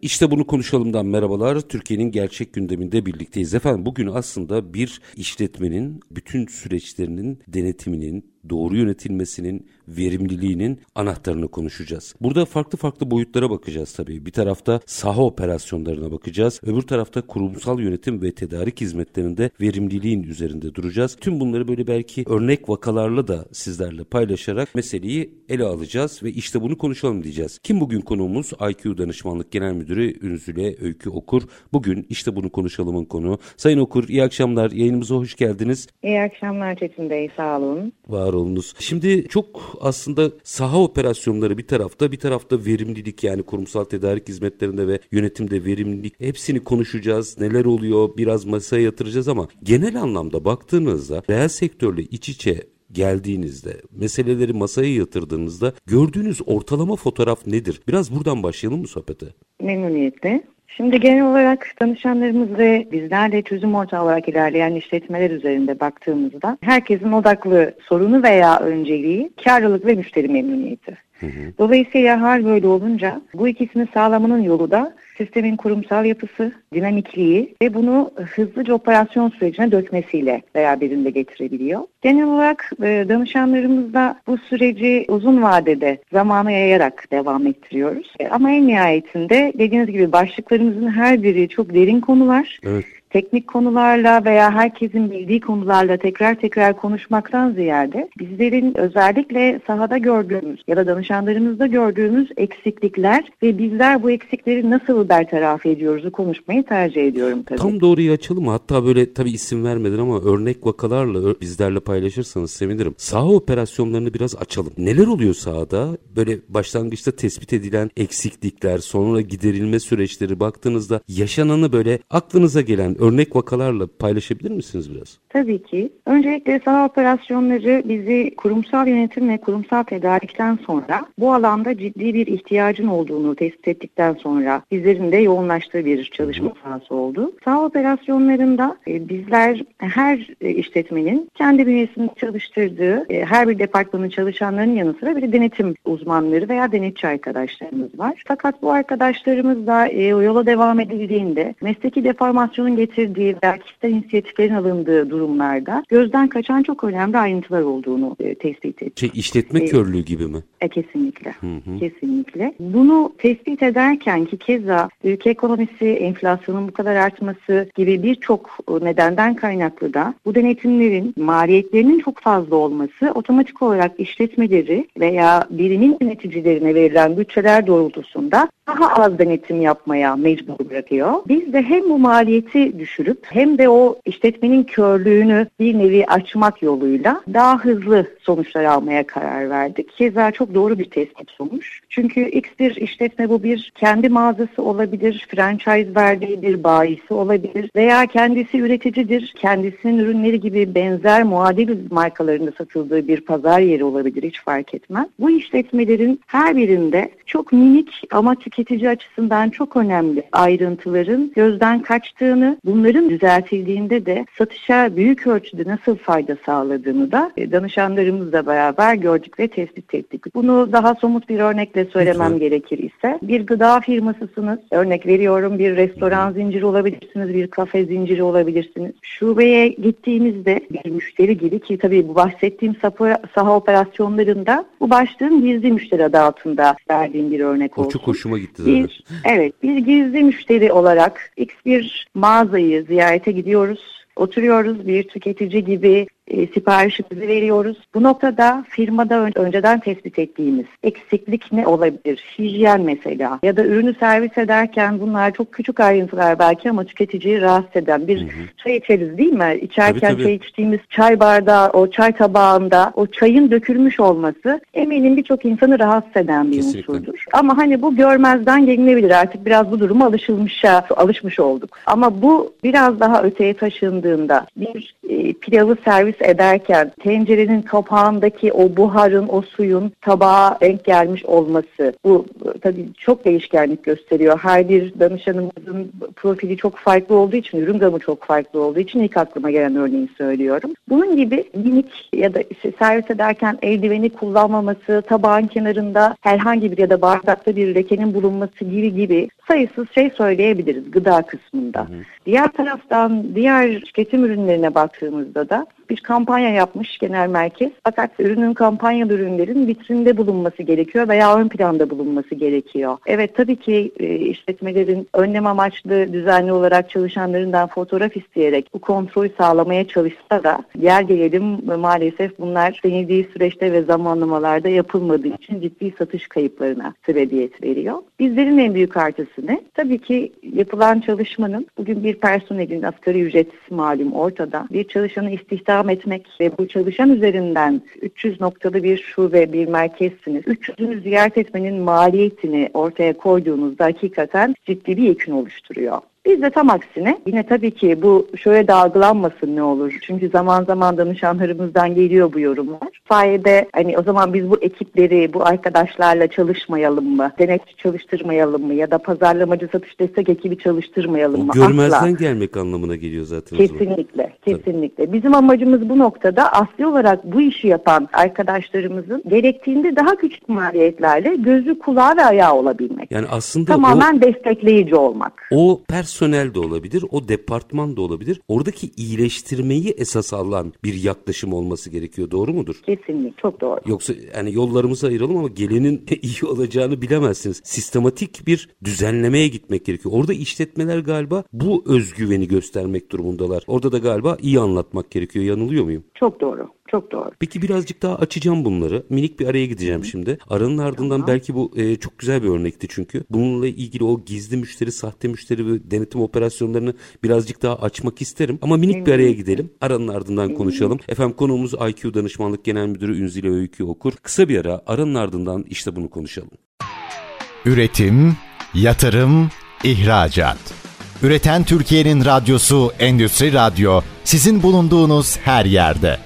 İşte bunu konuşalımdan merhabalar. Türkiye'nin gerçek gündeminde birlikteyiz. Efendim bugün aslında bir işletmenin bütün süreçlerinin denetiminin, doğru yönetilmesinin, verimliliğinin anahtarını konuşacağız. Burada farklı farklı boyutlara bakacağız tabii. Bir tarafta saha operasyonlarına bakacağız. Öbür tarafta kurumsal yönetim ve tedarik hizmetlerinde verimliliğin üzerinde duracağız. Tüm bunları böyle belki örnek vakalarla da sizlerle paylaşarak meseleyi ele alacağız ve işte bunu konuşalım diyeceğiz. Kim bugün konuğumuz? IQ Danışmanlık Genel Müdürü Ünzüle Öykü Okur. Bugün işte bunu konuşalımın konu. Sayın Okur iyi akşamlar. Yayınımıza hoş geldiniz. İyi akşamlar Çetin Bey. Sağ olun. Var olunuz. Şimdi çok aslında saha operasyonları bir tarafta bir tarafta verimlilik yani kurumsal tedarik hizmetlerinde ve yönetimde verimlilik hepsini konuşacağız. Neler oluyor biraz masaya yatıracağız ama genel anlamda baktığınızda reel sektörle iç içe geldiğinizde, meseleleri masaya yatırdığınızda gördüğünüz ortalama fotoğraf nedir? Biraz buradan başlayalım mı sohbete? Memnuniyetle. Şimdi genel olarak danışanlarımız ve bizlerle çözüm ortağı olarak ilerleyen işletmeler üzerinde baktığımızda herkesin odaklı sorunu veya önceliği karlılık ve müşteri memnuniyeti. Hı hı. Dolayısıyla hal böyle olunca bu ikisini sağlamanın yolu da sistemin kurumsal yapısı, dinamikliği ve bunu hızlıca operasyon sürecine dökmesiyle beraberinde getirebiliyor. Genel olarak e, danışanlarımızda bu süreci uzun vadede zamana yayarak devam ettiriyoruz. E, ama en nihayetinde dediğiniz gibi başlıklarımızın her biri çok derin konular. Evet teknik konularla veya herkesin bildiği konularla tekrar tekrar konuşmaktan ziyade bizlerin özellikle sahada gördüğümüz ya da danışanlarımızda gördüğümüz eksiklikler ve bizler bu eksikleri nasıl bertaraf ediyoruzu konuşmayı tercih ediyorum tabii. Tam doğruyu açalım hatta böyle tabii isim vermeden ama örnek vakalarla bizlerle paylaşırsanız sevinirim. Saha operasyonlarını biraz açalım. Neler oluyor sahada? Böyle başlangıçta tespit edilen eksiklikler, sonra giderilme süreçleri baktığınızda yaşananı böyle aklınıza gelen örnek vakalarla paylaşabilir misiniz biraz? Tabii ki. Öncelikle saha operasyonları bizi kurumsal yönetim ve kurumsal tedarikten sonra bu alanda ciddi bir ihtiyacın olduğunu tespit ettikten sonra bizlerin de yoğunlaştığı bir çalışma sahası oldu. Saha operasyonlarında e, bizler her e, işletmenin kendi bünyesinde çalıştırdığı e, her bir departmanın çalışanlarının yanı sıra bir denetim uzmanları veya denetçi arkadaşlarımız var. Fakat bu arkadaşlarımız da yola devam edildiğinde mesleki deformasyonun getirdiği veya kişisel inisiyatiflerin alındığı durumlarda gözden kaçan çok önemli ayrıntılar olduğunu e, tespit ettik. Şey, işletme e, körlüğü gibi mi? E, kesinlikle. Hı hı. Kesinlikle. Bunu tespit ederken ki keza ülke ekonomisi, enflasyonun bu kadar artması gibi birçok nedenden kaynaklı da bu denetimlerin maliyetlerinin çok fazla olması otomatik olarak işletmeleri veya birimin yöneticilerine verilen bütçeler doğrultusunda daha az denetim yapmaya mecbur bırakıyor. Biz de hem bu maliyeti düşürüp hem de o işletmenin körlüğünü bir nevi açmak yoluyla daha hızlı sonuçlar almaya karar verdik. Keza çok doğru bir tespit olmuş. Çünkü X bir işletme bu bir kendi mağazası olabilir, franchise verdiği bir bayisi olabilir veya kendisi üreticidir, kendisinin ürünleri gibi benzer muadil markalarında satıldığı bir pazar yeri olabilir hiç fark etmez. Bu işletmelerin her birinde çok minik ama tüketici açısından çok önemli ayrıntıların gözden kaçtığını, bunların düzeltildiğinde de satışa büyük ölçüde nasıl fayda sağladığını da e, danışanlarımızla beraber gördük ve tespit ettik. Bunu daha somut bir örnekle söylemem Lütfen. gerekir ise bir gıda firmasısınız. Örnek veriyorum bir restoran zinciri olabilirsiniz, bir kafe zinciri olabilirsiniz. Şubeye gittiğimizde bir müşteri gibi ki tabii bu bahsettiğim saha operasyonlarında bu başlığın gizli müşteri adı altında verdiğim bir örnek olsun. O çok hoşuma gitti zaten. Bir, evet bir gizli müşteri olarak X bir mağazayı ziyarete gidiyoruz. Oturuyoruz bir tüketici gibi e, siparişimizi veriyoruz. Bu noktada firmada önceden tespit ettiğimiz eksiklik ne olabilir? Hijyen mesela ya da ürünü servis ederken bunlar çok küçük ayrıntılar belki ama tüketiciyi rahatsız eden bir hı hı. çay içeriz değil mi? İçerken tabii, tabii. çay içtiğimiz çay bardağı, o çay tabağında o çayın dökülmüş olması eminim birçok insanı rahatsız eden bir Kesinlikle. unsurdur. Ama hani bu görmezden gelinebilir. Artık biraz bu duruma alışılmışa, alışmış olduk. Ama bu biraz daha öteye taşındığında bir e, pilavı servis ederken tencerenin kapağındaki o buharın, o suyun tabağa denk gelmiş olması bu tabii çok değişkenlik gösteriyor. Her bir danışanımızın profili çok farklı olduğu için, ürün gamı çok farklı olduğu için ilk aklıma gelen örneği söylüyorum. Bunun gibi minik ya da işte servis ederken eldiveni kullanmaması, tabağın kenarında herhangi bir ya da bardakta bir lekenin bulunması gibi gibi sayısız şey söyleyebiliriz gıda kısmında. Hı hı. Diğer taraftan diğer tüketim ürünlerine baktığımızda da bir kampanya yapmış genel merkez. Fakat ürünün kampanyalı ürünlerin vitrinde bulunması gerekiyor veya ön planda bulunması gerekiyor. Evet tabii ki e, işletmelerin önlem amaçlı düzenli olarak çalışanlarından fotoğraf isteyerek bu kontrolü sağlamaya çalışsa da yer gelelim maalesef bunlar denildiği süreçte ve zamanlamalarda yapılmadığı için ciddi satış kayıplarına sebebiyet veriyor. Bizlerin en büyük artısı ne? Tabii ki yapılan çalışmanın bugün bir personelin asgari ücretisi malum ortada. Bir çalışanı istihdam istihdam etmek ve bu çalışan üzerinden 300 noktalı bir şube, bir merkezsiniz. 300'ünü ziyaret etmenin maliyetini ortaya koyduğunuzda hakikaten ciddi bir yekün oluşturuyor. Biz de tam aksine yine tabii ki bu şöyle dalgalanmasın ne olur. Çünkü zaman zaman danışanlarımızdan geliyor bu yorumlar. Sayede hani o zaman biz bu ekipleri, bu arkadaşlarla çalışmayalım mı? Denetçi çalıştırmayalım mı? Ya da pazarlamacı satış destek ekibi çalıştırmayalım mı? O görmezden Asla. gelmek anlamına geliyor zaten. Kesinlikle, kesinlikle. Tabii. Bizim amacımız bu noktada asli olarak bu işi yapan arkadaşlarımızın gerektiğinde daha küçük maliyetlerle gözü, kulağı ve ayağı olabilmek. Yani aslında tamamen o, destekleyici olmak. O pers personel de olabilir, o departman da olabilir. Oradaki iyileştirmeyi esas alan bir yaklaşım olması gerekiyor. Doğru mudur? Kesinlikle. Çok doğru. Yoksa yani yollarımızı ayıralım ama gelenin iyi olacağını bilemezsiniz. Sistematik bir düzenlemeye gitmek gerekiyor. Orada işletmeler galiba bu özgüveni göstermek durumundalar. Orada da galiba iyi anlatmak gerekiyor. Yanılıyor muyum? Çok doğru. Çok doğru. Peki birazcık daha açacağım bunları. Minik bir araya gideceğim Hı. şimdi. Aranın ardından tamam. belki bu e, çok güzel bir örnekti çünkü. Bununla ilgili o gizli müşteri, sahte müşteri ve denetim operasyonlarını birazcık daha açmak isterim. Ama minik Hı. bir araya gidelim. Aranın ardından Hı. konuşalım. Efendim konuğumuz IQ Danışmanlık Genel Müdürü Ünzile Öykü Okur. Kısa bir ara aranın ardından işte bunu konuşalım. Üretim, yatırım, ihracat. Üreten Türkiye'nin radyosu Endüstri Radyo sizin bulunduğunuz her yerde.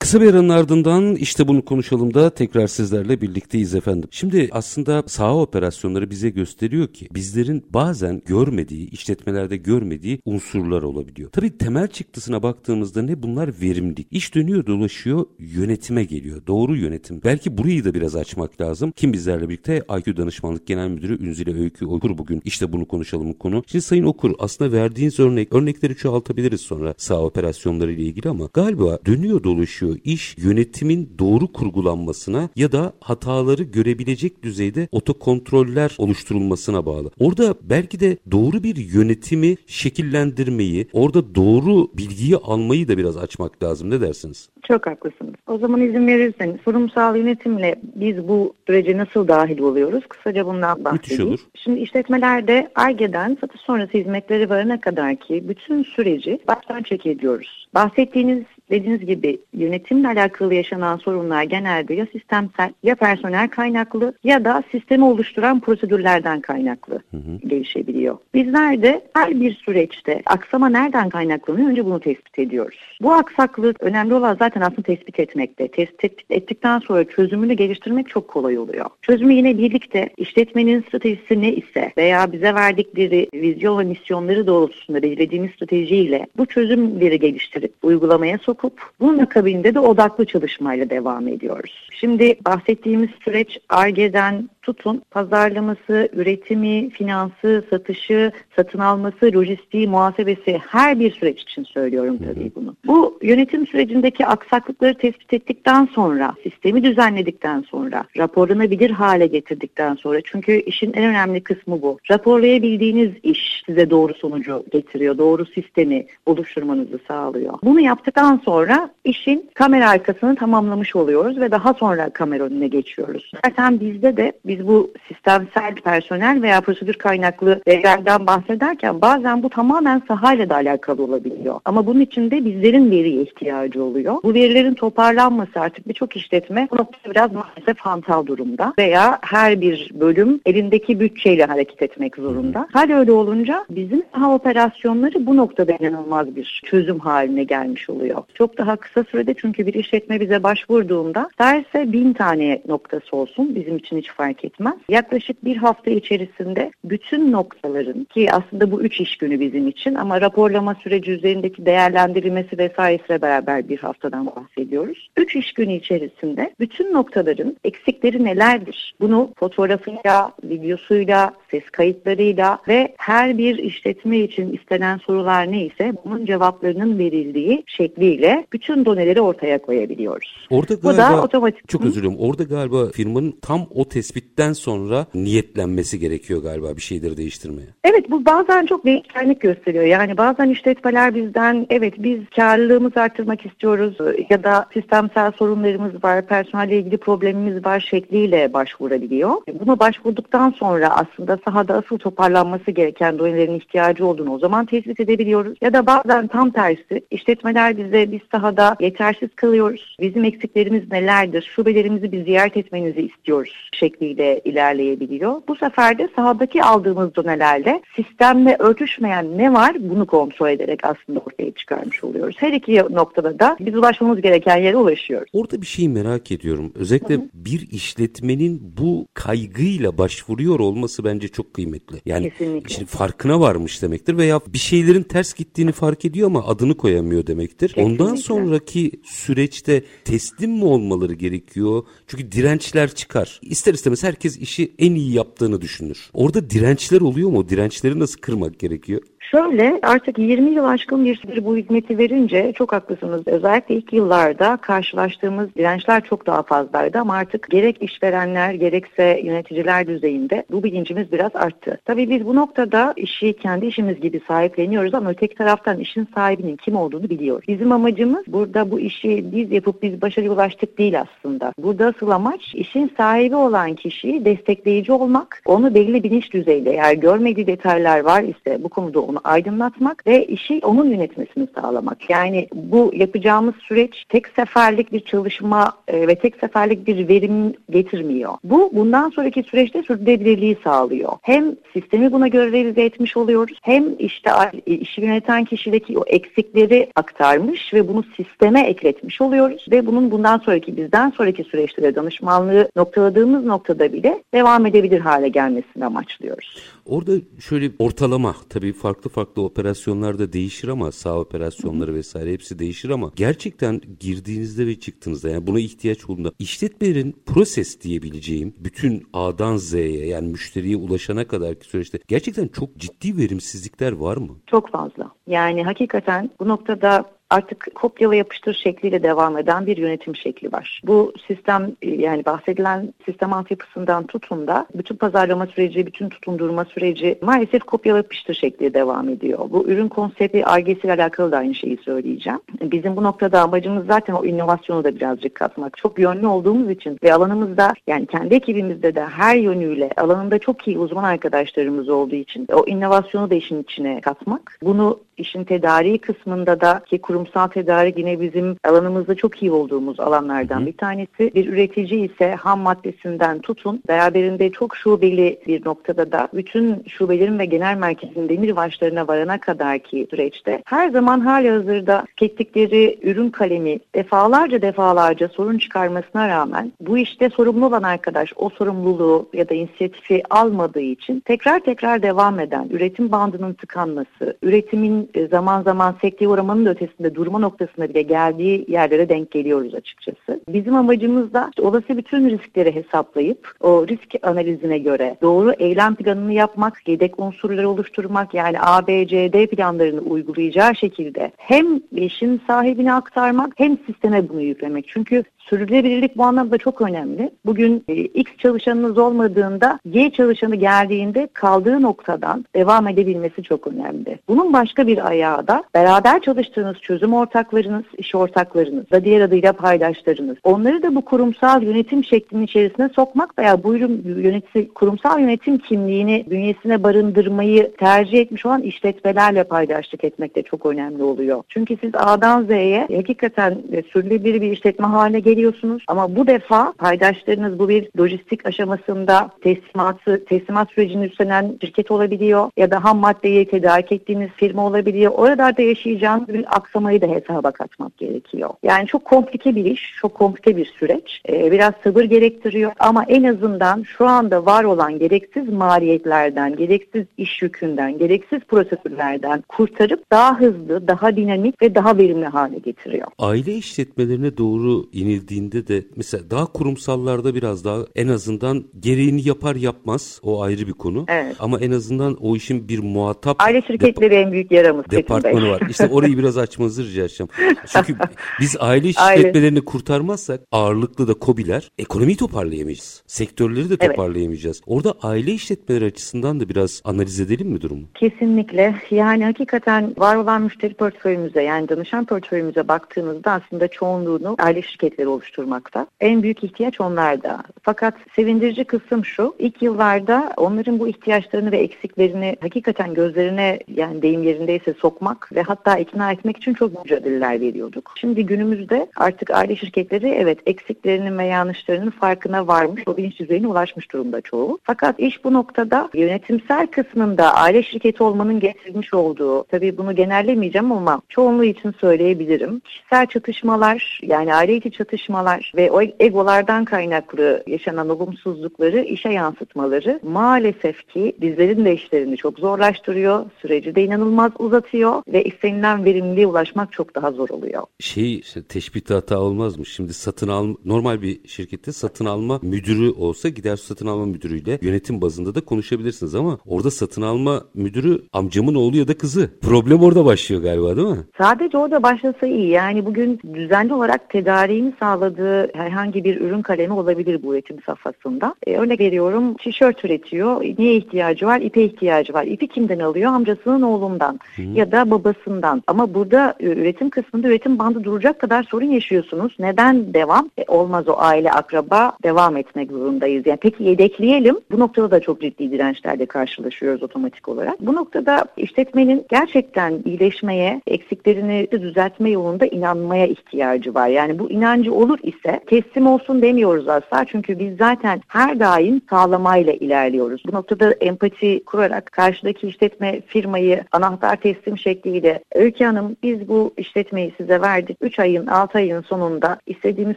Kısa bir aranın ardından işte bunu konuşalım da tekrar sizlerle birlikteyiz efendim. Şimdi aslında saha operasyonları bize gösteriyor ki bizlerin bazen görmediği, işletmelerde görmediği unsurlar olabiliyor. Tabii temel çıktısına baktığımızda ne bunlar verimlilik. İş dönüyor dolaşıyor yönetime geliyor. Doğru yönetim. Belki burayı da biraz açmak lazım. Kim bizlerle birlikte IQ Danışmanlık Genel Müdürü Ünzile Öykü Okur bugün. işte bunu konuşalım konu. Şimdi Sayın Okur aslında verdiğiniz örnek, örnekleri çoğaltabiliriz sonra saha operasyonları ile ilgili ama galiba dönüyor dolaşıyor iş yönetimin doğru kurgulanmasına ya da hataları görebilecek düzeyde otokontroller oluşturulmasına bağlı. Orada belki de doğru bir yönetimi şekillendirmeyi, orada doğru bilgiyi almayı da biraz açmak lazım. Ne dersiniz? Çok haklısınız. O zaman izin verirseniz sorumsal yönetimle biz bu sürece nasıl dahil oluyoruz? Kısaca bundan bahsedeyim. Müthiş olur. Şimdi işletmelerde ARGE'den satış sonrası hizmetleri varana kadar ki bütün süreci baştan çek ediyoruz. Bahsettiğiniz dediğiniz gibi yönetimle alakalı yaşanan sorunlar genelde ya sistemsel ya personel kaynaklı ya da sistemi oluşturan prosedürlerden kaynaklı hı hı. gelişebiliyor. Bizler de her bir süreçte aksama nereden kaynaklanıyor önce bunu tespit ediyoruz. Bu aksaklık önemli olan zaten aslında tespit etmekte. Tespit ettikten sonra çözümünü geliştirmek çok kolay oluyor. Çözümü yine birlikte işletmenin stratejisi ne ise veya bize verdikleri vizyon ve misyonları doğrultusunda belirlediğimiz stratejiyle bu çözümleri geliştirip uygulamaya sok sokup bunun akabinde de odaklı çalışmayla devam ediyoruz. Şimdi bahsettiğimiz süreç ARGE'den tutun pazarlaması, üretimi, finansı, satışı, satın alması, lojistiği, muhasebesi her bir süreç için söylüyorum tabii bunu. Bu yönetim sürecindeki aksaklıkları tespit ettikten sonra, sistemi düzenledikten sonra, raporlanabilir hale getirdikten sonra çünkü işin en önemli kısmı bu. Raporlayabildiğiniz iş size doğru sonucu getiriyor, doğru sistemi oluşturmanızı sağlıyor. Bunu yaptıktan sonra işin kamera arkasını tamamlamış oluyoruz ve daha sonra kamera önüne geçiyoruz. Zaten bizde de biz bu sistemsel personel veya prosedür kaynaklı verilerden bahsederken bazen bu tamamen sahayla da alakalı olabiliyor. Ama bunun için de bizlerin veriye ihtiyacı oluyor. Bu verilerin toparlanması artık birçok işletme bu noktada biraz maalesef hantal durumda veya her bir bölüm elindeki bütçeyle hareket etmek zorunda. Hal öyle olunca bizim saha operasyonları bu noktada inanılmaz bir çözüm haline gelmiş oluyor. Çok daha kısa sürede çünkü bir işletme bize başvurduğunda derse bin tane noktası olsun bizim için hiç fark etmez. Yaklaşık bir hafta içerisinde bütün noktaların ki aslında bu üç iş günü bizim için ama raporlama süreci üzerindeki değerlendirilmesi vesairesiyle beraber bir haftadan bahsediyoruz. Üç iş günü içerisinde bütün noktaların eksikleri nelerdir? Bunu fotoğrafıyla, videosuyla, ses kayıtlarıyla ve her bir işletme için istenen sorular neyse bunun cevaplarının verildiği şekliyle bütün doneleri ortaya koyabiliyoruz. Orada galiba, Bu da otomatik. Çok özür dilerim. Orada galiba firmanın tam o tespitten sonra niyetlenmesi gerekiyor galiba bir şeyleri değiştirmeye. Evet bu bazen çok değişkenlik gösteriyor. Yani bazen işletmeler bizden evet biz karlılığımızı arttırmak istiyoruz ya da sistemsel sorunlarımız var, personelle ilgili problemimiz var şekliyle başvurabiliyor. Buna başvurduktan sonra aslında sahada asıl toparlanması gereken donelerin ihtiyacı olduğunu o zaman tespit edebiliyoruz. Ya da bazen tam tersi işletmeler bize biz sahada yetersiz kalıyoruz. Bizim eksiklerimiz nelerdir? Şubelerimizi bir ziyaret etmenizi istiyoruz şekliyle ilerleyebiliyor. Bu sefer de sahadaki aldığımız donelerle sistemle örtüşmeyen ne var bunu kontrol ederek aslında ortaya çıkarmış oluyoruz. Her iki noktada da biz ulaşmamız gereken yere ulaşıyoruz. Orada bir şey merak ediyorum. Özellikle Hı-hı. bir işletmenin bu kaygıyla başvuruyor olması bence çok kıymetli. Yani Kesinlikle. farkına varmış demektir veya bir şeylerin ters gittiğini fark ediyor ama adını koyamıyor demektir. Kesinlikle. Ondan sonraki süreçte teslim mi olmaları gerekiyor? Çünkü dirençler çıkar. İster istemez herkes işi en iyi yaptığını düşünür. Orada dirençler oluyor mu? Dirençleri nasıl kırmak gerekiyor? Şöyle artık 20 yıl aşkın bir süre bu hizmeti verince çok haklısınız. Özellikle ilk yıllarda karşılaştığımız dirençler çok daha fazlaydı ama artık gerek işverenler gerekse yöneticiler düzeyinde bu bilincimiz biraz arttı. Tabii biz bu noktada işi kendi işimiz gibi sahipleniyoruz ama öteki taraftan işin sahibinin kim olduğunu biliyoruz. Bizim amacımız burada bu işi biz yapıp biz başarıya ulaştık değil aslında. Burada asıl amaç işin sahibi olan kişiyi destekleyici olmak, onu belli bilinç düzeyde eğer görmediği detaylar var ise bu konuda onu aydınlatmak ve işi onun yönetmesini sağlamak. Yani bu yapacağımız süreç tek seferlik bir çalışma e, ve tek seferlik bir verim getirmiyor. Bu bundan sonraki süreçte sürdürülebilirliği sağlıyor. Hem sistemi buna göre revize etmiş oluyoruz hem işte işi yöneten kişideki o eksikleri aktarmış ve bunu sisteme ekletmiş oluyoruz ve bunun bundan sonraki bizden sonraki süreçte danışmanlığı noktaladığımız noktada bile devam edebilir hale gelmesini amaçlıyoruz. Orada şöyle ortalama tabii farklı farklı operasyonlarda değişir ama sağ operasyonları vesaire hepsi değişir ama gerçekten girdiğinizde ve çıktığınızda yani buna ihtiyaç olduğunda işletmelerin proses diyebileceğim bütün A'dan Z'ye yani müşteriye ulaşana kadarki süreçte gerçekten çok ciddi verimsizlikler var mı? Çok fazla. Yani hakikaten bu noktada artık kopyala yapıştır şekliyle devam eden bir yönetim şekli var. Bu sistem yani bahsedilen sistem altyapısından tutun da bütün pazarlama süreci, bütün tutundurma süreci maalesef kopyala yapıştır şekliyle devam ediyor. Bu ürün konsepti argesiyle alakalı da aynı şeyi söyleyeceğim. Bizim bu noktada amacımız zaten o inovasyonu da birazcık katmak. Çok yönlü olduğumuz için ve alanımızda yani kendi ekibimizde de her yönüyle alanında çok iyi uzman arkadaşlarımız olduğu için o inovasyonu da işin içine katmak. Bunu işin tedariği kısmında da ki kurumsal tedarik yine bizim alanımızda çok iyi olduğumuz alanlardan Hı. bir tanesi. Bir üretici ise ham maddesinden tutun beraberinde çok şubeli bir noktada da bütün şubelerin ve genel merkezin demir başlarına varana kadar ki süreçte her zaman hali hazırda tükettikleri ürün kalemi defalarca defalarca sorun çıkarmasına rağmen bu işte sorumlu olan arkadaş o sorumluluğu ya da inisiyatifi almadığı için tekrar tekrar devam eden üretim bandının tıkanması, üretimin zaman zaman sekteye uğramanın da ötesinde durma noktasında bile geldiği yerlere denk geliyoruz açıkçası. Bizim amacımız da işte olası bütün riskleri hesaplayıp o risk analizine göre doğru eylem planını yapmak, yedek unsurları oluşturmak yani A, B, C, D planlarını uygulayacağı şekilde hem işin sahibine aktarmak hem sisteme bunu yüklemek. Çünkü Sürdürülebilirlik bu anlamda çok önemli. Bugün e, X çalışanınız olmadığında Y çalışanı geldiğinde kaldığı noktadan devam edebilmesi çok önemli. Bunun başka bir ayağı da beraber çalıştığınız çözüm ortaklarınız, iş ortaklarınız da diğer adıyla paydaşlarınız. Onları da bu kurumsal yönetim şeklinin içerisine sokmak veya bu yönetici, kurumsal yönetim kimliğini bünyesine barındırmayı tercih etmiş olan işletmelerle paydaşlık etmek de çok önemli oluyor. Çünkü siz A'dan Z'ye hakikaten e, sürdürülebilir bir işletme haline geliyorsunuz. Ama bu defa paydaşlarınız bu bir lojistik aşamasında teslimatı, teslimat sürecini üstlenen şirket olabiliyor ya da ham maddeyi tedarik ettiğiniz firma olabiliyor. Oralarda yaşayacağınız bir aksamayı da hesaba katmak gerekiyor. Yani çok komplike bir iş, çok komplike bir süreç. Ee, biraz sabır gerektiriyor ama en azından şu anda var olan gereksiz maliyetlerden, gereksiz iş yükünden, gereksiz prosedürlerden kurtarıp daha hızlı, daha dinamik ve daha verimli hale getiriyor. Aile işletmelerine doğru inil edildiğinde de mesela daha kurumsallarda biraz daha en azından gereğini yapar yapmaz o ayrı bir konu. Evet. Ama en azından o işin bir muhatap aile şirketleri en büyük yaramız departmanı var. İşte orayı biraz açmanızı rica edeceğim. Çünkü biz aile işletmelerini aile. kurtarmazsak ağırlıklı da kobiler ekonomiyi toparlayamayacağız. Sektörleri de toparlayamayacağız. Evet. Orada aile işletmeleri açısından da biraz analiz edelim mi durumu? Kesinlikle. Yani hakikaten var olan müşteri portföyümüze yani danışan portföyümüze baktığımızda aslında çoğunluğunu aile şirketleri oluşturmakta. En büyük ihtiyaç onlarda. Fakat sevindirici kısım şu, ilk yıllarda onların bu ihtiyaçlarını ve eksiklerini hakikaten gözlerine yani deyim yerindeyse sokmak ve hatta ikna etmek için çok mücadeleler veriyorduk. Şimdi günümüzde artık aile şirketleri evet eksiklerinin ve yanlışlarının farkına varmış, o bilinç düzeyine ulaşmış durumda çoğu. Fakat iş bu noktada yönetimsel kısmında aile şirketi olmanın getirmiş olduğu, tabii bunu genellemeyeceğim ama çoğunluğu için söyleyebilirim. Kişisel çatışmalar yani aile içi çatışmalar tartışmalar ve o egolardan kaynaklı yaşanan olumsuzlukları işe yansıtmaları maalesef ki bizlerin de işlerini çok zorlaştırıyor. Süreci de inanılmaz uzatıyor ve istenilen verimliliğe ulaşmak çok daha zor oluyor. Şey işte teşbihte hata olmaz mı? Şimdi satın al normal bir şirkette satın alma müdürü olsa gider satın alma müdürüyle yönetim bazında da konuşabilirsiniz ama orada satın alma müdürü amcamın oğlu ya da kızı. Problem orada başlıyor galiba değil mi? Sadece orada başlasa iyi. Yani bugün düzenli olarak tedariğini sağladığı herhangi bir ürün kalemi olabilir bu üretim safhasında. E, örnek veriyorum tişört üretiyor. Neye ihtiyacı var? İpe ihtiyacı var. İpi kimden alıyor? Amcasının oğlundan Hı. ya da babasından. Ama burada e, üretim kısmında üretim bandı duracak kadar sorun yaşıyorsunuz. Neden devam? E, olmaz o aile akraba devam etmek zorundayız. Yani peki yedekleyelim. Bu noktada da çok ciddi dirençlerle karşılaşıyoruz otomatik olarak. Bu noktada işletmenin gerçekten iyileşmeye, eksiklerini düzeltme yolunda inanmaya ihtiyacı var. Yani bu inancı olur ise teslim olsun demiyoruz asla. Çünkü biz zaten her daim sağlamayla ilerliyoruz. Bu noktada empati kurarak karşıdaki işletme firmayı anahtar teslim şekliyle Öykü Hanım biz bu işletmeyi size verdik. 3 ayın 6 ayın sonunda istediğimiz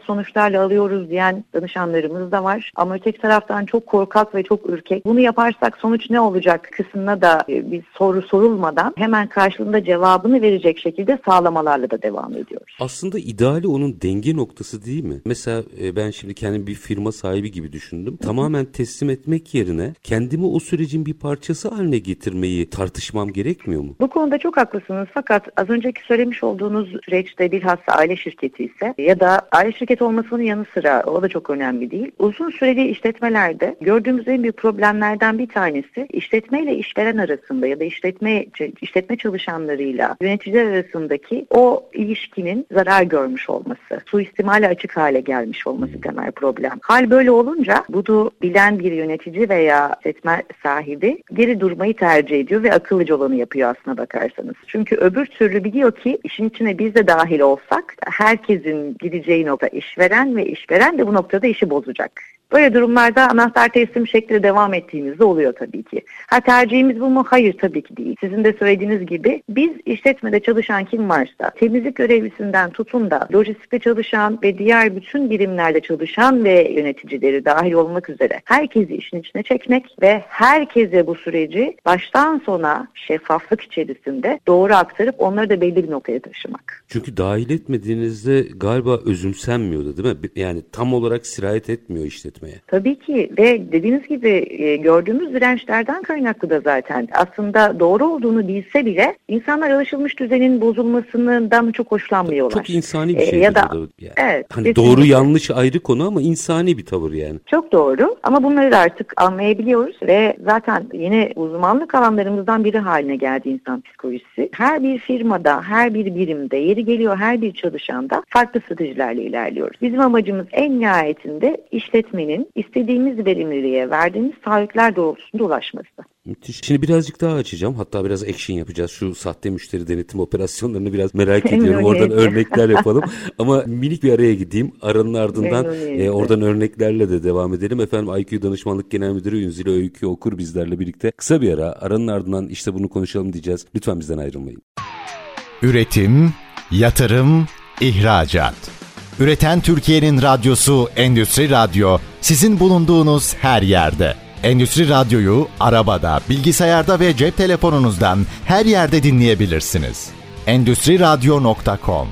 sonuçlarla alıyoruz diyen danışanlarımız da var. Ama öteki taraftan çok korkak ve çok ürkek. Bunu yaparsak sonuç ne olacak kısmına da e, bir soru sorulmadan hemen karşılığında cevabını verecek şekilde sağlamalarla da devam ediyoruz. Aslında ideali onun denge noktası noktası değil mi? Mesela e, ben şimdi kendim bir firma sahibi gibi düşündüm. Tamamen teslim etmek yerine kendimi o sürecin bir parçası haline getirmeyi tartışmam gerekmiyor mu? Bu konuda çok haklısınız. Fakat az önceki söylemiş olduğunuz süreçte bilhassa aile şirketi ise ya da aile şirketi olmasının yanı sıra o da çok önemli değil. Uzun süreli işletmelerde gördüğümüz en büyük problemlerden bir tanesi işletme ile işveren arasında ya da işletme işletme çalışanlarıyla yöneticiler arasındaki o ilişkinin zarar görmüş olması. Suistimal ihmale açık hale gelmiş olması temel problem. Hal böyle olunca bunu bilen bir yönetici veya setme sahibi geri durmayı tercih ediyor ve akıllıca olanı yapıyor aslına bakarsanız. Çünkü öbür türlü biliyor ki işin içine biz de dahil olsak herkesin gideceği nokta işveren ve işveren de bu noktada işi bozacak. Böyle durumlarda anahtar teslim şekli devam ettiğimizde oluyor tabii ki. Ha tercihimiz bu mu? Hayır tabii ki değil. Sizin de söylediğiniz gibi biz işletmede çalışan kim varsa temizlik görevlisinden tutun da lojistikte çalışan ve diğer bütün birimlerde çalışan ve yöneticileri dahil olmak üzere herkesi işin içine çekmek ve herkese bu süreci baştan sona şeffaflık içerisinde doğru aktarıp onları da belli bir noktaya taşımak. Çünkü dahil etmediğinizde galiba özümsenmiyordu değil mi? Yani tam olarak sirayet etmiyor işletmeye. Tabii ki ve dediğiniz gibi e, gördüğümüz dirençlerden kaynaklı da zaten. Aslında doğru olduğunu bilse bile insanlar alışılmış düzenin bozulmasından çok hoşlanmıyorlar. Çok insani bir şey. Ee, ya da, yani. evet, hani kesinlikle. doğru yanlış ayrı konu ama insani bir tavır yani. Çok doğru ama bunları da artık anlayabiliyoruz ve zaten yine uzmanlık alanlarımızdan biri haline geldi insan psikolojisi. Her bir firmada, her bir birimde, yeri geliyor her bir çalışanda farklı stratejilerle ilerliyoruz. Bizim amacımız en nihayetinde işletmenin istediğimiz verimliliğe verdiğimiz taahhütler doğrultusunda ulaşması. Müthiş. Şimdi birazcık daha açacağım. Hatta biraz action yapacağız. Şu sahte müşteri denetim operasyonlarını biraz merak ediyorum. Oradan örnekler yapalım. Ama minik bir araya gideyim. Aranın ardından e, oradan örneklerle de devam edelim. Efendim IQ Danışmanlık Genel Müdürü Ünzile Öykü Okur bizlerle birlikte. Kısa bir ara. Aranın ardından işte bunu konuşalım diyeceğiz. Lütfen bizden ayrılmayın. Üretim, yatırım, ihracat. Üreten Türkiye'nin radyosu Endüstri Radyo sizin bulunduğunuz her yerde. Endüstri Radyo'yu arabada, bilgisayarda ve cep telefonunuzdan her yerde dinleyebilirsiniz. Endüstri Radyo.com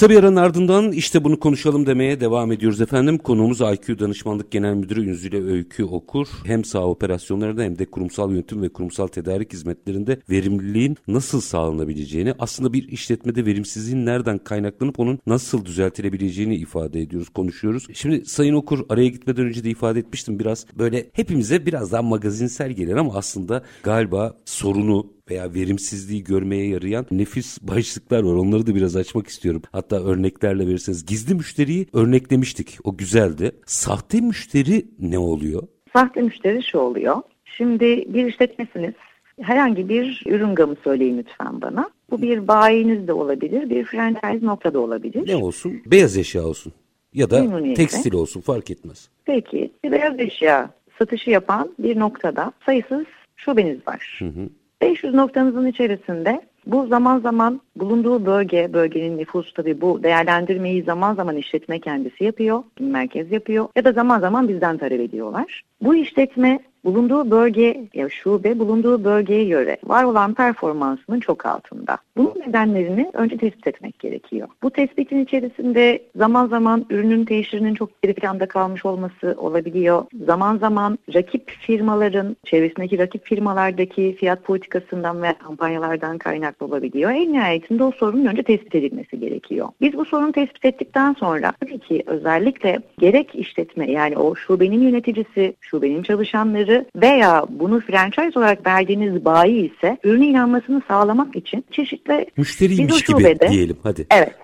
Kısa bir ardından işte bunu konuşalım demeye devam ediyoruz efendim. Konuğumuz IQ Danışmanlık Genel Müdürü Ünzüle Öykü Okur. Hem sağ operasyonlarında hem de kurumsal yönetim ve kurumsal tedarik hizmetlerinde verimliliğin nasıl sağlanabileceğini, aslında bir işletmede verimsizliğin nereden kaynaklanıp onun nasıl düzeltilebileceğini ifade ediyoruz, konuşuyoruz. Şimdi Sayın Okur araya gitmeden önce de ifade etmiştim biraz böyle hepimize biraz daha magazinsel gelir ama aslında galiba sorunu veya verimsizliği görmeye yarayan nefis başlıklar var. Onları da biraz açmak istiyorum. Hatta örneklerle verirseniz. Gizli müşteriyi örneklemiştik. O güzeldi. Sahte müşteri ne oluyor? Sahte müşteri şu oluyor. Şimdi bir işletmesiniz. Herhangi bir ürün gamı söyleyin lütfen bana. Bu bir bayiniz de olabilir, bir franchise nokta da olabilir. Ne olsun? Beyaz eşya olsun. Ya da tekstil olsun fark etmez. Peki bir beyaz eşya satışı yapan bir noktada sayısız şubeniz var. Hı hı. 500 noktanızın içerisinde bu zaman zaman bulunduğu bölge, bölgenin nüfusu tabii bu değerlendirmeyi zaman zaman işletme kendisi yapıyor, merkez yapıyor ya da zaman zaman bizden talep ediyorlar. Bu işletme bulunduğu bölge ya şube bulunduğu bölgeye göre var olan performansının çok altında. Bunun nedenlerini önce tespit etmek gerekiyor. Bu tespitin içerisinde zaman zaman ürünün teşhirinin çok geri planda kalmış olması olabiliyor. Zaman zaman rakip firmaların, çevresindeki rakip firmalardaki fiyat politikasından ve kampanyalardan kaynaklı olabiliyor. En nihayetinde o sorunun önce tespit edilmesi gerekiyor. Biz bu sorunu tespit ettikten sonra tabii ki özellikle gerek işletme yani o şubenin yöneticisi, şubenin çalışanları veya bunu franchise olarak verdiğiniz bayi ise ürüne inanmasını sağlamak için çeşitli Müşteriymiş gibi diyelim hadi. Evet.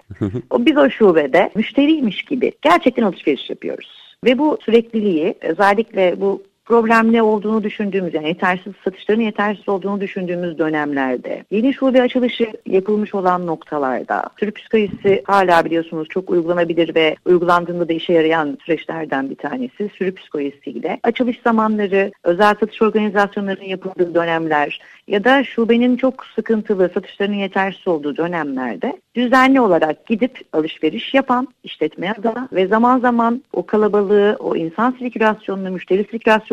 o, biz o şubede müşteriymiş gibi gerçekten alışveriş yapıyoruz. Ve bu sürekliliği özellikle bu problem ne olduğunu düşündüğümüz yani yetersiz satışların yetersiz olduğunu düşündüğümüz dönemlerde yeni şube açılışı yapılmış olan noktalarda Türk psikolojisi hala biliyorsunuz çok uygulanabilir ve uygulandığında da işe yarayan süreçlerden bir tanesi sürü psikolojisiyle. Açılış zamanları özel satış organizasyonlarının yapıldığı dönemler ya da şubenin çok sıkıntılı satışlarının yetersiz olduğu dönemlerde düzenli olarak gidip alışveriş yapan işletme adına ve zaman zaman o kalabalığı, o insan sirkülasyonunu, müşteri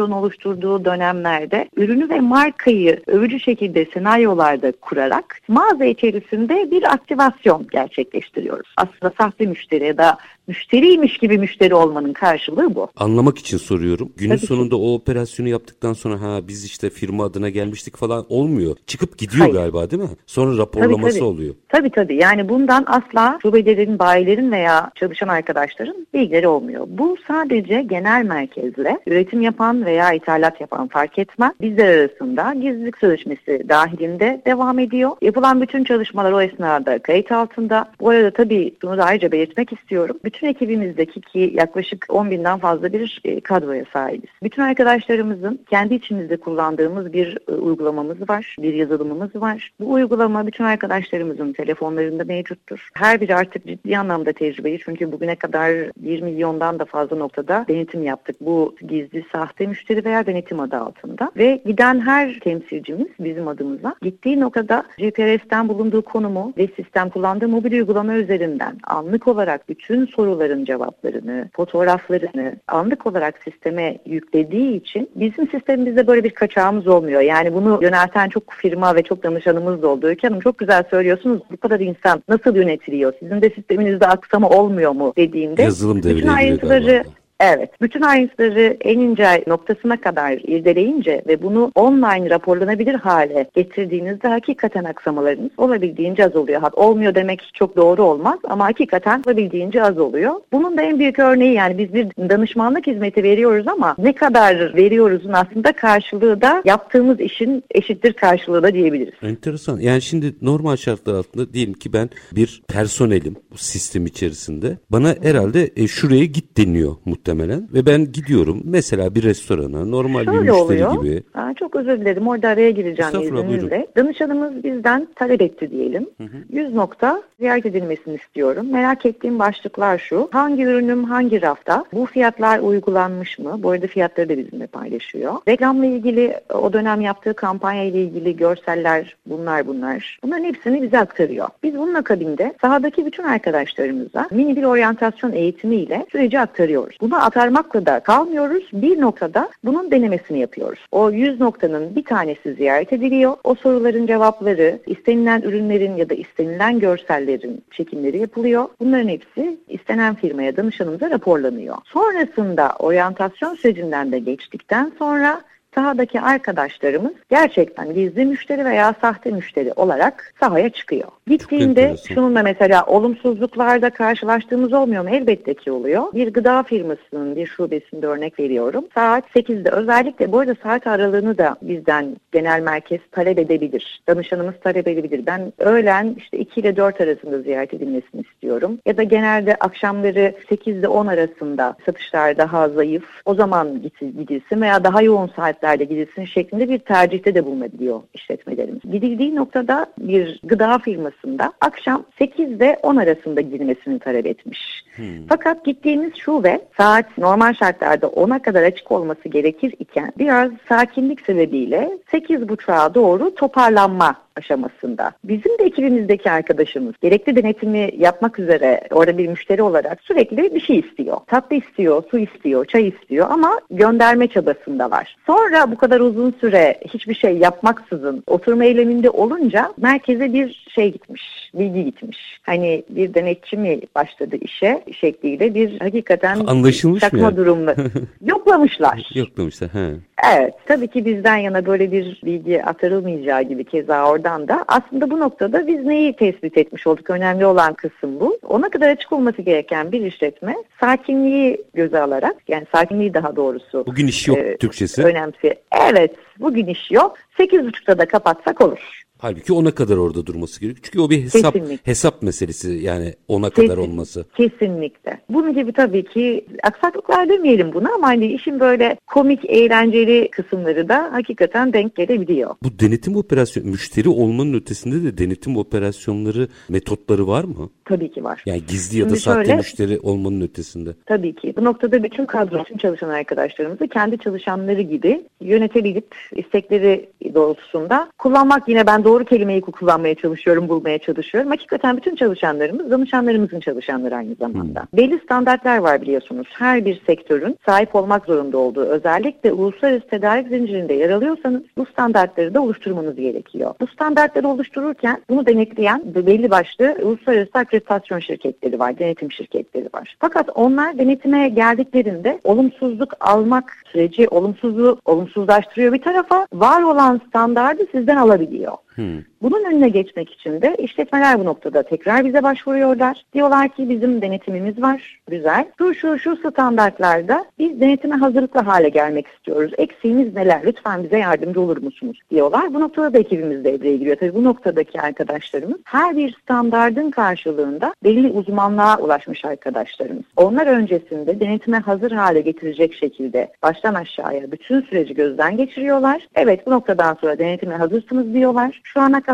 sirkülasyonu oluşturduğu dönemlerde ürünü ve markayı övücü şekilde senaryolarda kurarak mağaza içerisinde bir aktivasyon gerçekleştiriyoruz. Aslında sahte müşteri ya da müşteriymiş gibi müşteri olmanın karşılığı bu. Anlamak için soruyorum. Günün Tabii sonunda ki. o operasyonu yaptıktan sonra ha biz işte firma adına gelmiştik falan olmuyor. Çıkıp gidiyor Hayır. galiba değil mi? Sonra raporlaması tabii, tabii. oluyor. Tabii tabii. Yani bundan asla şubelerin, bayilerin veya çalışan arkadaşların bilgileri olmuyor. Bu sadece genel merkezle üretim yapan veya ithalat yapan fark etmez. Bizler arasında gizlilik sözleşmesi dahilinde devam ediyor. Yapılan bütün çalışmalar o esnada kayıt altında. Bu arada tabii bunu da ayrıca belirtmek istiyorum bütün ekibimizdeki ki yaklaşık 10 binden fazla bir e, kadroya sahibiz. Bütün arkadaşlarımızın kendi içimizde kullandığımız bir e, uygulamamız var, bir yazılımımız var. Bu uygulama bütün arkadaşlarımızın telefonlarında mevcuttur. Her biri artık ciddi anlamda tecrübeli çünkü bugüne kadar 1 milyondan da fazla noktada denetim yaptık. Bu gizli sahte müşteri veya denetim adı altında ve giden her temsilcimiz bizim adımıza gittiği noktada GPS'ten bulunduğu konumu ve sistem kullandığı mobil uygulama üzerinden anlık olarak bütün soruların cevaplarını, fotoğraflarını anlık olarak sisteme yüklediği için bizim sistemimizde böyle bir kaçağımız olmuyor. Yani bunu yönelten çok firma ve çok danışanımız da oldu. Öykü Hanım çok güzel söylüyorsunuz. Bu kadar insan nasıl yönetiliyor? Sizin de sisteminizde aksama olmuyor mu dediğinde Yazılım bütün ayrıntıları. Evet, bütün ayrıntıları en ince noktasına kadar irdeleyince ve bunu online raporlanabilir hale getirdiğinizde hakikaten aksamalarınız olabildiğince az oluyor. Olmuyor demek çok doğru olmaz ama hakikaten olabildiğince az oluyor. Bunun da en büyük örneği yani biz bir danışmanlık hizmeti veriyoruz ama ne kadar veriyoruzun aslında karşılığı da yaptığımız işin eşittir karşılığı da diyebiliriz. Enteresan. Yani şimdi normal şartlar altında diyelim ki ben bir personelim bu sistem içerisinde. Bana herhalde e, şuraya git deniyor muhtemelen ve ben gidiyorum mesela bir restorana normal Şöyle bir müşteri oluyor. gibi. Aa, çok özür dilerim orada araya gireceğim izninizle. Danışanımız bizden talep etti diyelim. Hı hı. 100 nokta ziyaret edilmesini istiyorum. Merak ettiğim başlıklar şu. Hangi ürünüm hangi rafta? Bu fiyatlar uygulanmış mı? Bu arada fiyatları da bizimle paylaşıyor. Reklamla ilgili o dönem yaptığı kampanya ile ilgili görseller bunlar bunlar. Bunların hepsini bize aktarıyor. Biz bunun akabinde sahadaki bütün arkadaşlarımıza mini bir oryantasyon eğitimiyle süreci aktarıyoruz. Bunu aktarmakla da kalmıyoruz. Bir noktada bunun denemesini yapıyoruz. O 100 noktanın bir tanesi ziyaret ediliyor. O soruların cevapları, istenilen ürünlerin ya da istenilen görsellerin çekimleri yapılıyor. Bunların hepsi istenen firmaya, danışanımıza raporlanıyor. Sonrasında oryantasyon sürecinden de geçtikten sonra sahadaki arkadaşlarımız gerçekten gizli müşteri veya sahte müşteri olarak sahaya çıkıyor. Gittiğinde şununla mesela olumsuzluklarda karşılaştığımız olmuyor mu? Elbette ki oluyor. Bir gıda firmasının bir şubesinde örnek veriyorum. Saat 8'de özellikle bu arada saat aralığını da bizden genel merkez talep edebilir. Danışanımız talep edebilir. Ben öğlen işte 2 ile 4 arasında ziyaret edilmesini istiyorum. Ya da genelde akşamları 8 ile 10 arasında satışlar daha zayıf. O zaman gidilsin veya daha yoğun saat saatlerde gidilsin şeklinde bir tercihte de bulunabiliyor işletmelerimiz. Gidildiği noktada bir gıda firmasında akşam 8 ile 10 arasında gidilmesini talep etmiş. Hmm. Fakat gittiğimiz şube saat normal şartlarda 10'a kadar açık olması gerekir iken biraz sakinlik sebebiyle 8.30'a doğru toparlanma aşamasında. Bizim de ekibimizdeki arkadaşımız gerekli denetimi yapmak üzere orada bir müşteri olarak sürekli bir şey istiyor. Tatlı istiyor, su istiyor, çay istiyor ama gönderme çabasında var. Sonra bu kadar uzun süre hiçbir şey yapmaksızın oturma eyleminde olunca merkeze bir şey gitmiş, bilgi gitmiş. Hani bir denetçi mi başladı işe şekliyle bir hakikaten Anlaşılmış takma mı yani? durumla yoklamışlar. Yoklamışlar. He. Evet, tabii ki bizden yana böyle bir bilgi aktarılmayacağı gibi keza oradan da aslında bu noktada biz neyi tespit etmiş olduk? Önemli olan kısım bu. Ona kadar açık olması gereken bir işletme sakinliği göze alarak yani sakinliği daha doğrusu. Bugün iş yok e, Türkçesi. Önemsi. Evet, bugün iş yok. 8.30'da da kapatsak olur. Halbuki ona kadar orada durması gerekiyor. Çünkü o bir hesap Kesinlikle. hesap meselesi yani ona Kesin, kadar olması. Kesinlikle. Bunun gibi tabii ki aksaklıklar demeyelim buna ama hani işin böyle komik, eğlenceli kısımları da hakikaten denk gelebiliyor. Bu denetim operasyonu, müşteri olmanın ötesinde de denetim operasyonları, metotları var mı? Tabii ki var. Yani gizli ya da sahte şöyle, müşteri olmanın ötesinde. Tabii ki. Bu noktada bütün kadro, tüm çalışan arkadaşlarımızı kendi çalışanları gibi yönetebilip istekleri doğrultusunda kullanmak yine ben doğru doğru kelimeyi kullanmaya çalışıyorum, bulmaya çalışıyorum. Hakikaten bütün çalışanlarımız, danışanlarımızın çalışanları aynı zamanda. Hmm. Belli standartlar var biliyorsunuz. Her bir sektörün sahip olmak zorunda olduğu, özellikle uluslararası tedarik zincirinde yer alıyorsanız bu standartları da oluşturmanız gerekiyor. Bu standartları oluştururken bunu denetleyen belli başlı uluslararası akreditasyon şirketleri var, denetim şirketleri var. Fakat onlar denetime geldiklerinde olumsuzluk almak süreci olumsuzluğu olumsuzlaştırıyor bir tarafa, var olan standardı sizden alabiliyor. Hmm. Bunun önüne geçmek için de işletmeler bu noktada tekrar bize başvuruyorlar. Diyorlar ki bizim denetimimiz var, güzel. Şu şu şu standartlarda biz denetime hazırlıklı hale gelmek istiyoruz. Eksiğimiz neler? Lütfen bize yardımcı olur musunuz? diyorlar. Bu noktada da ekibimiz devreye giriyor. Tabii bu noktadaki arkadaşlarımız her bir standardın karşılığında belli uzmanlığa ulaşmış arkadaşlarımız. Onlar öncesinde denetime hazır hale getirecek şekilde baştan aşağıya bütün süreci gözden geçiriyorlar. Evet bu noktadan sonra denetime hazırsınız diyorlar. Şu ana kadar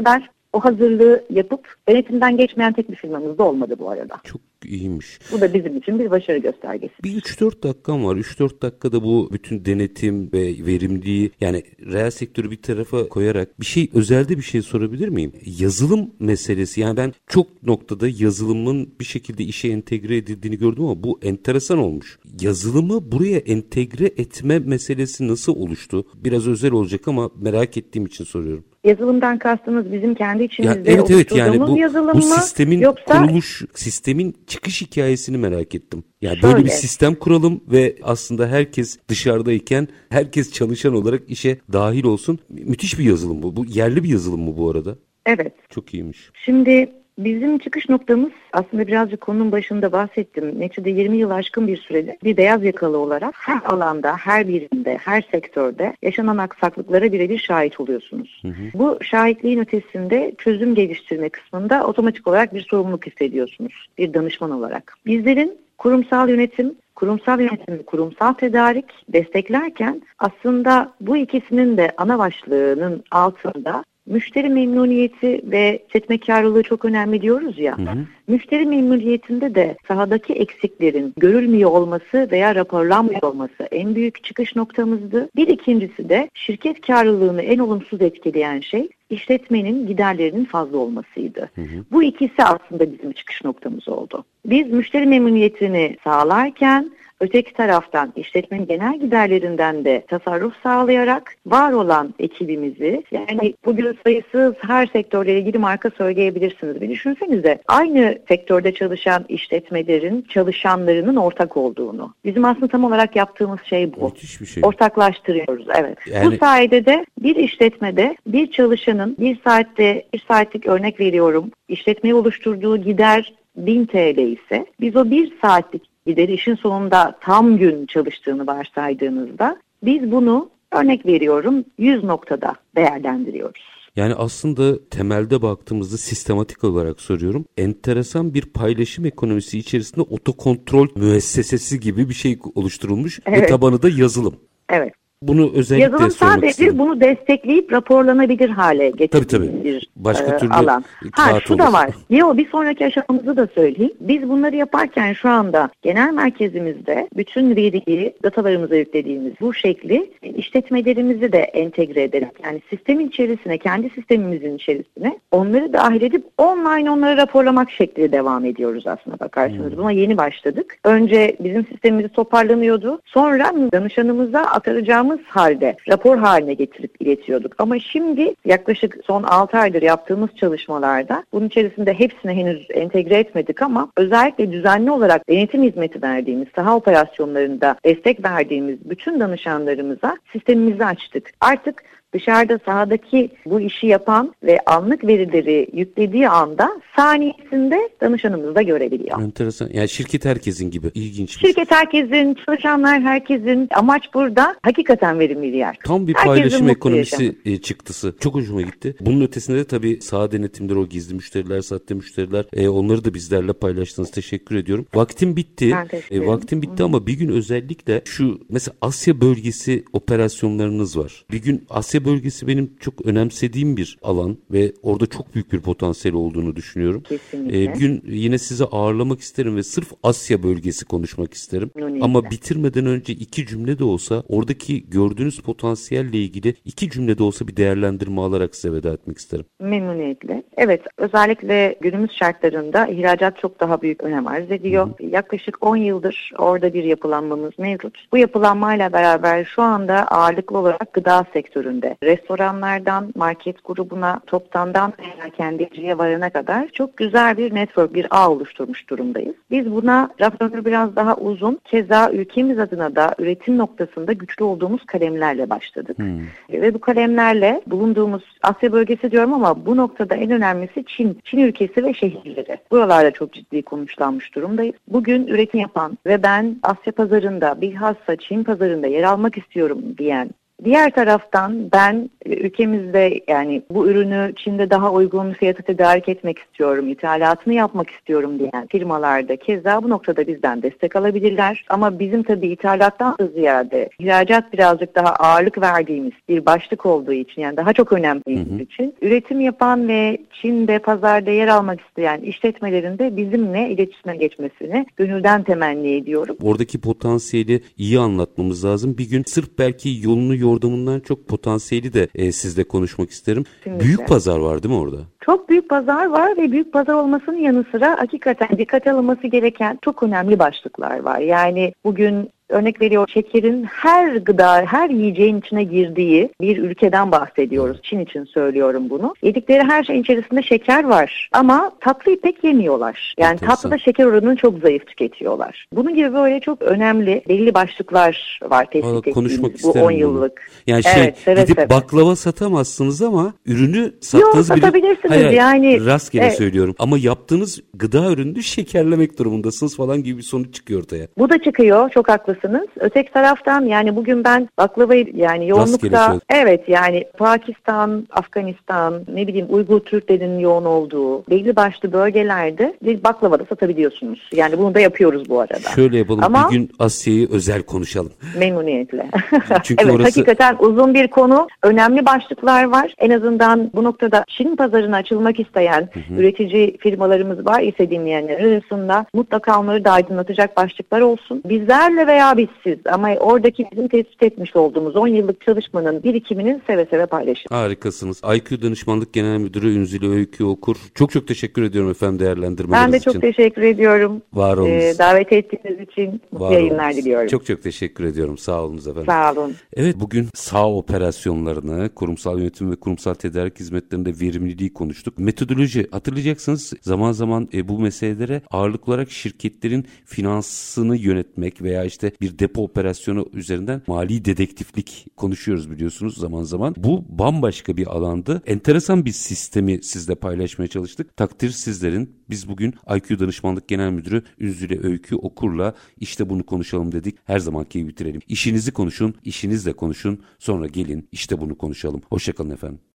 o hazırlığı yapıp denetimden geçmeyen tek bir firmamız da olmadı bu arada. Çok iyiymiş. Bu da bizim için bir başarı göstergesi. Bir 3-4 dakikam var. 3-4 dakikada bu bütün denetim ve verimliliği yani reel sektörü bir tarafa koyarak bir şey özelde bir şey sorabilir miyim? Yazılım meselesi yani ben çok noktada yazılımın bir şekilde işe entegre edildiğini gördüm ama bu enteresan olmuş. Yazılımı buraya entegre etme meselesi nasıl oluştu? Biraz özel olacak ama merak ettiğim için soruyorum. Yazılımdan kastınız bizim kendi içimizde ya, evet, evet, yani bu, yazılım bu sistemin yoksa... kuruluş, sistemin çıkış hikayesini merak ettim. Yani Şöyle. böyle bir sistem kuralım ve aslında herkes dışarıdayken herkes çalışan olarak işe dahil olsun. Müthiş bir yazılım bu. Bu yerli bir yazılım mı bu arada? Evet. Çok iyiymiş. Şimdi Bizim çıkış noktamız aslında birazcık konunun başında bahsettim. Neticede 20 yıl aşkın bir sürede bir beyaz yakalı olarak her alanda, her birinde, her sektörde yaşanan aksaklıklara birebir şahit oluyorsunuz. Hı hı. Bu şahitliğin ötesinde çözüm geliştirme kısmında otomatik olarak bir sorumluluk hissediyorsunuz bir danışman olarak. Bizlerin kurumsal yönetim, kurumsal yönetim, kurumsal tedarik desteklerken aslında bu ikisinin de ana başlığının altında müşteri memnuniyeti ve setmekarlılığı çok önemli diyoruz ya. Hı hı. Müşteri memnuniyetinde de sahadaki eksiklerin görülmüyor olması veya raporlanmıyor olması en büyük çıkış noktamızdı. Bir ikincisi de şirket karlılığını en olumsuz etkileyen şey işletmenin giderlerinin fazla olmasıydı. Hı hı. Bu ikisi aslında bizim çıkış noktamız oldu. Biz müşteri memnuniyetini sağlarken Öteki taraftan işletmenin genel giderlerinden de tasarruf sağlayarak var olan ekibimizi yani bugün sayısız her sektörle ilgili marka söyleyebilirsiniz. Bir düşünsenize aynı sektörde çalışan işletmelerin çalışanlarının ortak olduğunu. Bizim aslında tam olarak yaptığımız şey bu. Müthiş bir şey. Ortaklaştırıyoruz evet. Yani... Bu sayede de bir işletmede bir çalışanın bir saatte bir saatlik örnek veriyorum işletmeyi oluşturduğu gider 1000 TL ise biz o bir saatlik gideri işin sonunda tam gün çalıştığını varsaydığınızda biz bunu örnek veriyorum 100 noktada değerlendiriyoruz. Yani aslında temelde baktığımızda sistematik olarak soruyorum. Enteresan bir paylaşım ekonomisi içerisinde otokontrol müessesesi gibi bir şey oluşturulmuş evet. ve tabanı da yazılım. Evet. Bunu özellikle Yazılım sadece istedim. bunu destekleyip raporlanabilir hale getirdiği bir Başka e, türlü alan. Ha şu olur. da var. Yo bir sonraki aşamamızı da söyleyeyim. Biz bunları yaparken şu anda genel merkezimizde bütün veriyi datalarımıza yüklediğimiz bu şekli işletmelerimizi de entegre ederek yani sistemin içerisine kendi sistemimizin içerisine onları dahil edip online onları raporlamak şekli devam ediyoruz aslında bakarsınız. Hmm. Buna yeni başladık. Önce bizim sistemimiz toparlanıyordu. Sonra danışanımıza aktaracağımız yaptığımız halde rapor haline getirip iletiyorduk. Ama şimdi yaklaşık son 6 aydır yaptığımız çalışmalarda bunun içerisinde hepsini henüz entegre etmedik ama özellikle düzenli olarak denetim hizmeti verdiğimiz, saha operasyonlarında destek verdiğimiz bütün danışanlarımıza sistemimizi açtık. Artık dışarıda sahadaki bu işi yapan ve anlık verileri yüklediği anda saniyesinde danışanımız da görebiliyor. Enteresan. Yani şirket herkesin gibi. İlginç. Şirket herkesin, çalışanlar herkesin. Amaç burada hakikaten verimli bir yer. Tam bir herkesin paylaşım ekonomisi yaşam. E, çıktısı. Çok hoşuma gitti. Bunun ötesinde de tabii saha denetimleri, o gizli müşteriler, sahte müşteriler e, onları da bizlerle paylaştınız. Teşekkür ediyorum. Vaktim bitti. E, vaktim bitti Hı. ama bir gün özellikle şu mesela Asya bölgesi operasyonlarınız var. Bir gün Asya Asya bölgesi benim çok önemsediğim bir alan ve orada çok büyük bir potansiyel olduğunu düşünüyorum. Kesinlikle. Ee, bir gün yine sizi ağırlamak isterim ve sırf Asya bölgesi konuşmak isterim. Önemli. Ama bitirmeden önce iki cümle de olsa oradaki gördüğünüz potansiyelle ilgili iki cümle de olsa bir değerlendirme alarak size veda etmek isterim. Memnuniyetle. Evet özellikle günümüz şartlarında ihracat çok daha büyük önem arz ediyor. Hı hı. Yaklaşık 10 yıldır orada bir yapılanmamız mevcut. Bu yapılanmayla beraber şu anda ağırlıklı olarak gıda sektöründe sektöründe restoranlardan market grubuna toptandan veya kendiciye varana kadar çok güzel bir network, bir ağ oluşturmuş durumdayız. Biz buna raf biraz daha uzun. Keza ülkemiz adına da üretim noktasında güçlü olduğumuz kalemlerle başladık. Hmm. Ve bu kalemlerle bulunduğumuz Asya bölgesi diyorum ama bu noktada en önemlisi Çin. Çin ülkesi ve şehirleri. Buralarda çok ciddi konuşlanmış durumdayız. Bugün üretim yapan ve ben Asya pazarında bilhassa Çin pazarında yer almak istiyorum diyen Diğer taraftan ben e, ülkemizde yani bu ürünü Çin'de daha uygun fiyata tedarik etmek istiyorum, ithalatını yapmak istiyorum diyen firmalarda keza bu noktada bizden destek alabilirler. Ama bizim tabii ithalattan da ziyade ihracat birazcık daha ağırlık verdiğimiz bir başlık olduğu için yani daha çok önemli için üretim yapan ve Çin'de pazarda yer almak isteyen işletmelerin de bizimle iletişime geçmesini gönülden temenni ediyorum. Oradaki potansiyeli iyi anlatmamız lazım. Bir gün sırf belki yolunu yordamından çok potansiyeli de e, sizle konuşmak isterim. Kesinlikle. Büyük pazar var değil mi orada? Çok büyük pazar var ve büyük pazar olmasının yanı sıra hakikaten dikkat alınması gereken çok önemli başlıklar var. Yani bugün örnek veriyor şekerin her gıda, her yiyeceğin içine girdiği bir ülkeden bahsediyoruz. Çin için söylüyorum bunu. Yedikleri her şeyin içerisinde şeker var ama tatlıyı pek yemiyorlar. Yani Enteresan. tatlıda şeker oranını çok zayıf tüketiyorlar. Bunun gibi böyle çok önemli belli başlıklar var tespit ettiğimiz bu 10 yıllık. Bunu. Yani şey evet, seve gidip seve. baklava satamazsınız ama ürünü sattığınız Yok, satabilirsiniz hayır, yani. Rastgele evet. söylüyorum ama yaptığınız gıda ürünü şekerlemek durumundasınız falan gibi bir sonuç çıkıyor ortaya. Bu da çıkıyor çok haklısınız haklısınız. Öteki taraftan yani bugün ben baklavayı yani yoğunlukta evet yani Pakistan, Afganistan, ne bileyim Uygur Türklerin yoğun olduğu belli başlı bölgelerde baklava da satabiliyorsunuz. Yani bunu da yapıyoruz bu arada. Şöyle yapalım Ama, bir gün Asya'yı özel konuşalım. Memnuniyetle. Çünkü evet orası... hakikaten uzun bir konu. Önemli başlıklar var. En azından bu noktada Çin pazarına açılmak isteyen hı hı. üretici firmalarımız var ise dinleyenler arasında mutlaka onları da aydınlatacak başlıklar olsun. Bizlerle veya bizsiz ama oradaki bizim tespit etmiş olduğumuz 10 yıllık çalışmanın birikiminin seve seve paylaşın. Harikasınız. IQ Danışmanlık Genel Müdürü Ünzile Öykü Okur. Çok çok teşekkür ediyorum efendim değerlendirmeleriniz için. Ben de çok için. teşekkür ediyorum. Var olunuz. Ee, davet ettiğiniz için mutlu Var yayınlar olunuz. diliyorum. Çok çok teşekkür ediyorum. Sağ olunuz efendim. Sağ olun. Evet bugün sağ operasyonlarını, kurumsal yönetim ve kurumsal tedarik hizmetlerinde verimliliği konuştuk. Metodoloji hatırlayacaksınız zaman zaman e, bu meselelere ağırlık olarak şirketlerin finansını yönetmek veya işte bir depo operasyonu üzerinden mali dedektiflik konuşuyoruz biliyorsunuz zaman zaman. Bu bambaşka bir alandı. Enteresan bir sistemi sizle paylaşmaya çalıştık. Takdir sizlerin. Biz bugün IQ Danışmanlık Genel Müdürü Ünzüle Öykü Okur'la işte bunu konuşalım dedik. Her zamanki gibi bitirelim. İşinizi konuşun, işinizle konuşun. Sonra gelin işte bunu konuşalım. Hoşçakalın efendim.